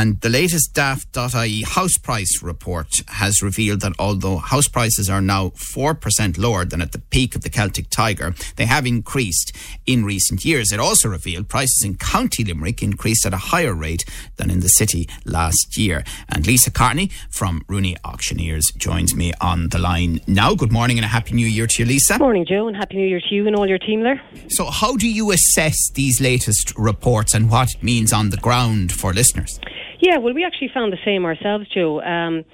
And the latest daft.ie house price report has revealed that although house prices are now 4% lower than at the peak of the Celtic Tiger, they have increased in recent years. It also revealed prices in County Limerick increased at a higher rate than in the city last year. And Lisa Carney from Rooney Auctioneers joins me on the line now. Good morning and a happy new year to you, Lisa. Morning, Joe, and happy new year to you and all your team there. So, how do you assess these latest reports and what it means on the ground for listeners? Yeah, well, we actually found the same ourselves, Joe. Um,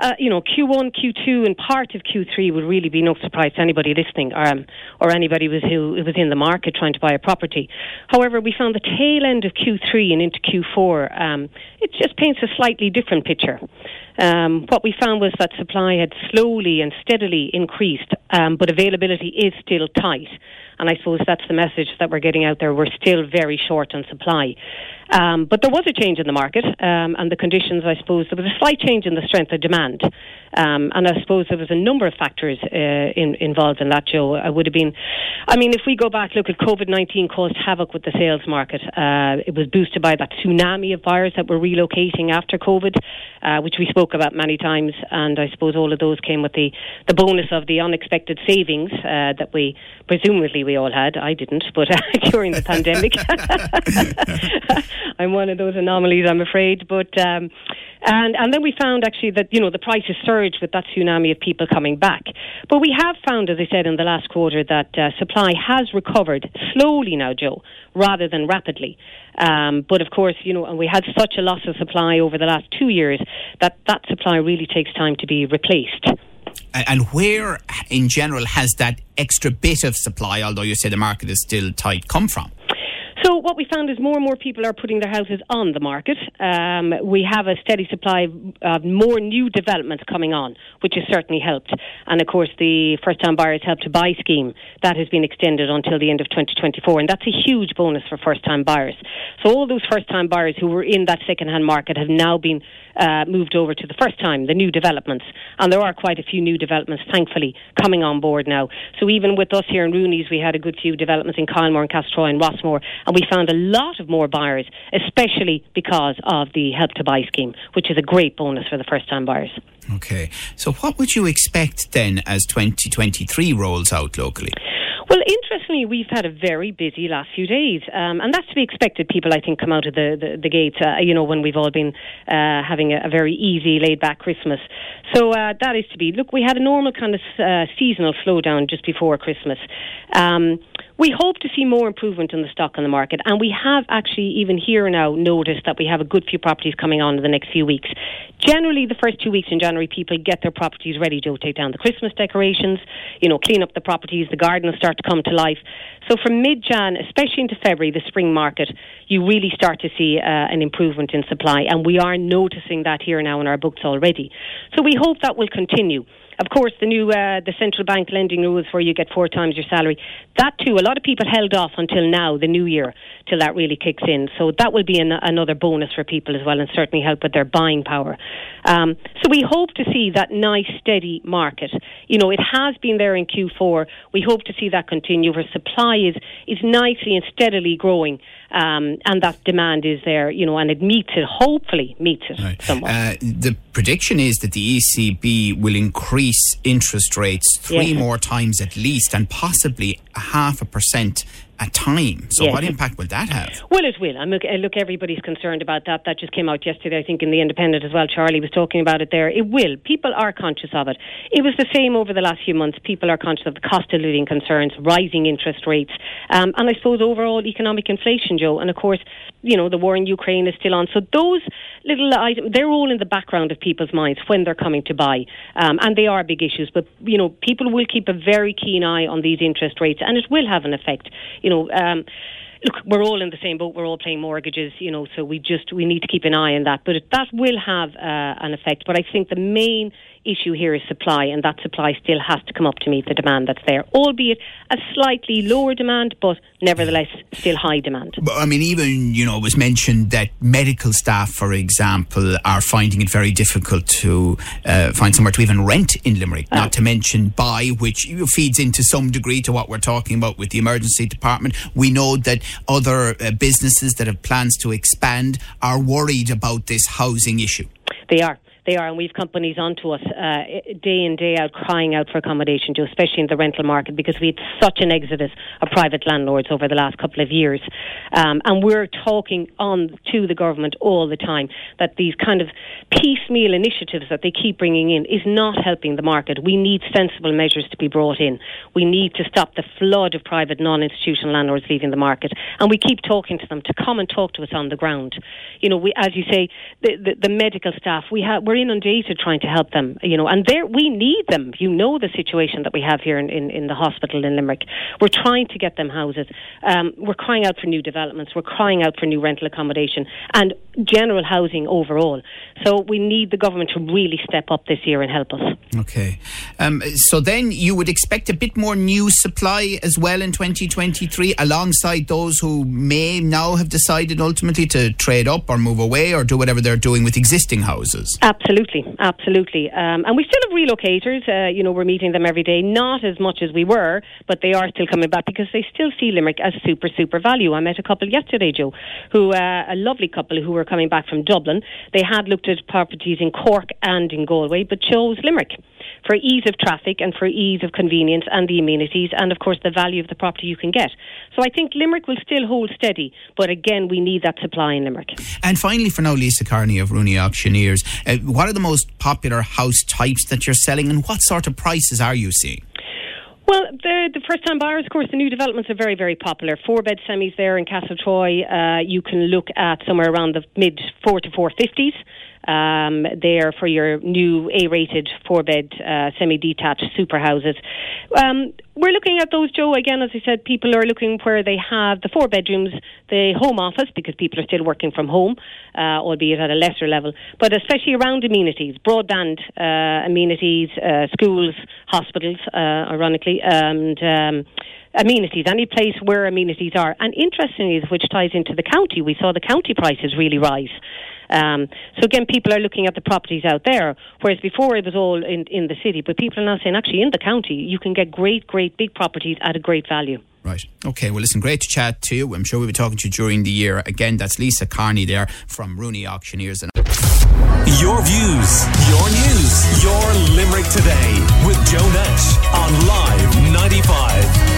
uh, you know, Q1, Q2, and part of Q3 would really be no surprise to anybody listening um, or anybody was who was in the market trying to buy a property. However, we found the tail end of Q3 and into Q4, um, it just paints a slightly different picture. Um, what we found was that supply had slowly and steadily increased, um, but availability is still tight. And I suppose that's the message that we're getting out there. We're still very short on supply. Um, but there was a change in the market um, and the conditions, I suppose. There was a slight change in the strength of demand. Um, and I suppose there was a number of factors uh, in, involved in that, Joe. I would have been, I mean, if we go back, look at COVID 19 caused havoc with the sales market. Uh, it was boosted by that tsunami of buyers that were relocating after COVID, uh, which we spoke about many times. And I suppose all of those came with the, the bonus of the unexpected savings uh, that we presumably we all had. I didn't, but during the pandemic. I'm one of those anomalies, I'm afraid. But um, and and then we found actually that you know the prices surged with that tsunami of people coming back. But we have found, as I said in the last quarter, that uh, supply has recovered slowly now, Joe, rather than rapidly. Um, but of course, you know, and we had such a loss of supply over the last two years that that supply really takes time to be replaced. And where, in general, has that extra bit of supply, although you say the market is still tight, come from? So what we found is more and more people are putting their houses on the market. Um, we have a steady supply of more new developments coming on, which has certainly helped. And of course, the first-time buyers help to buy scheme that has been extended until the end of 2024, and that's a huge bonus for first-time buyers. So all those first-time buyers who were in that second-hand market have now been uh, moved over to the first time, the new developments. And there are quite a few new developments, thankfully, coming on board now. So even with us here in Rooney's, we had a good few developments in Kylemore and Castletroy and Rossmore, and we found a lot of more buyers, especially because of the Help to Buy scheme, which is a great bonus for the first time buyers. Okay. So what would you expect then as 2023 rolls out locally? Well, interestingly, we've had a very busy last few days, um, and that's to be expected. People, I think, come out of the the, the gates, uh, you know, when we've all been uh, having a, a, very easy, laid back Christmas. So uh, that is to be. Look, we had a normal kind of uh, seasonal slowdown just before Christmas. Um, we hope to see more improvement in the stock on the market, and we have actually even here now noticed that we have a good few properties coming on in the next few weeks. Generally, the first two weeks in January, people get their properties ready to take down the Christmas decorations, you know, clean up the properties, the gardens start to come to life. So from mid-Jan, especially into February, the spring market, you really start to see uh, an improvement in supply, and we are noticing that here now in our books already. So we hope that will continue. Of course, the new uh, the central bank lending rules where you get four times your salary. That too, a lot of people held off until now, the new year, till that really kicks in. So that will be an, another bonus for people as well, and certainly help with their buying power. Um, so we hope to see that nice steady market. You know, it has been there in Q4. We hope to see that continue. Where supply is is nicely and steadily growing, um, and that demand is there. You know, and it meets it. Hopefully, meets it right. somewhat. Uh, the prediction is that the ECB will increase interest rates three more times at least and possibly a half a percent a time. So, yes. what impact will that have? Well, it will. Look, uh, look, everybody's concerned about that. That just came out yesterday, I think, in the Independent as well. Charlie was talking about it there. It will. People are conscious of it. It was the same over the last few months. People are conscious of the cost of living concerns, rising interest rates, um, and I suppose overall economic inflation, Joe. And of course, you know, the war in Ukraine is still on. So those little items, they're all in the background of people's minds when they're coming to buy, um, and they are big issues. But you know, people will keep a very keen eye on these interest rates, and it will have an effect. You know. Um, look, we're all in the same boat. We're all paying mortgages, you know, so we just we need to keep an eye on that. But it, that will have uh, an effect. But I think the main issue here is supply, and that supply still has to come up to meet the demand that's there, albeit a slightly lower demand, but nevertheless still high demand. But, I mean, even, you know, it was mentioned that medical staff, for example, are finding it very difficult to uh, find somewhere to even rent in Limerick, uh, not to mention buy, which feeds into some degree to what we're talking about with the emergency department. We know that other uh, businesses that have plans to expand are worried about this housing issue. They are they are, and we've companies onto us uh, day in day out crying out for accommodation, Joe, especially in the rental market because we had such an exodus of private landlords over the last couple of years, um, and we're talking on to the government all the time that these kind of piecemeal initiatives that they keep bringing in is not helping the market. We need sensible measures to be brought in. We need to stop the flood of private non-institutional landlords leaving the market, and we keep talking to them to come and talk to us on the ground. You know, we, as you say, the, the, the medical staff we have we're inundated trying to help them, you know, and there we need them. You know the situation that we have here in, in, in the hospital in Limerick. We're trying to get them houses. Um, we're crying out for new developments. We're crying out for new rental accommodation and general housing overall. So we need the government to really step up this year and help us. Okay. Um, so then you would expect a bit more new supply as well in 2023 alongside those who may now have decided ultimately to trade up or move away or do whatever they're doing with existing houses. Absolutely, absolutely. Absolutely. Um, and we still have relocators. Uh, you know, we're meeting them every day, not as much as we were, but they are still coming back because they still see Limerick as super, super value. I met a couple yesterday, Joe, who uh, a lovely couple who were coming back from Dublin. They had looked at properties in Cork and in Galway, but chose Limerick for ease of traffic and for ease of convenience and the amenities and of course the value of the property you can get. So I think Limerick will still hold steady, but again we need that supply in Limerick. And finally for now Lisa Carney of Rooney Auctioneers, uh, what are the most popular house types that you're selling and what sort of prices are you seeing? Well, the, the first time buyers, of course, the new developments are very, very popular. Four bed semis there in Castletroy. Uh, you can look at somewhere around the mid four to four fifties um, there for your new A-rated four-bed uh, semi-detached super houses. Um, we're looking at those, Joe. Again, as I said, people are looking where they have the four bedrooms, the home office, because people are still working from home, uh, albeit at a lesser level, but especially around amenities, broadband uh, amenities, uh, schools, hospitals, uh, ironically, and um, amenities, any place where amenities are. And interestingly, which ties into the county, we saw the county prices really rise. Um, so again, people are looking at the properties out there, whereas before it was all in, in the city. But people are now saying, actually, in the county, you can get great, great big properties at a great value. Right. Okay. Well, listen, great to chat to you. I'm sure we'll be talking to you during the year. Again, that's Lisa Carney there from Rooney Auctioneers. And your views, your news, your Limerick today with Joe Nash on Live 95.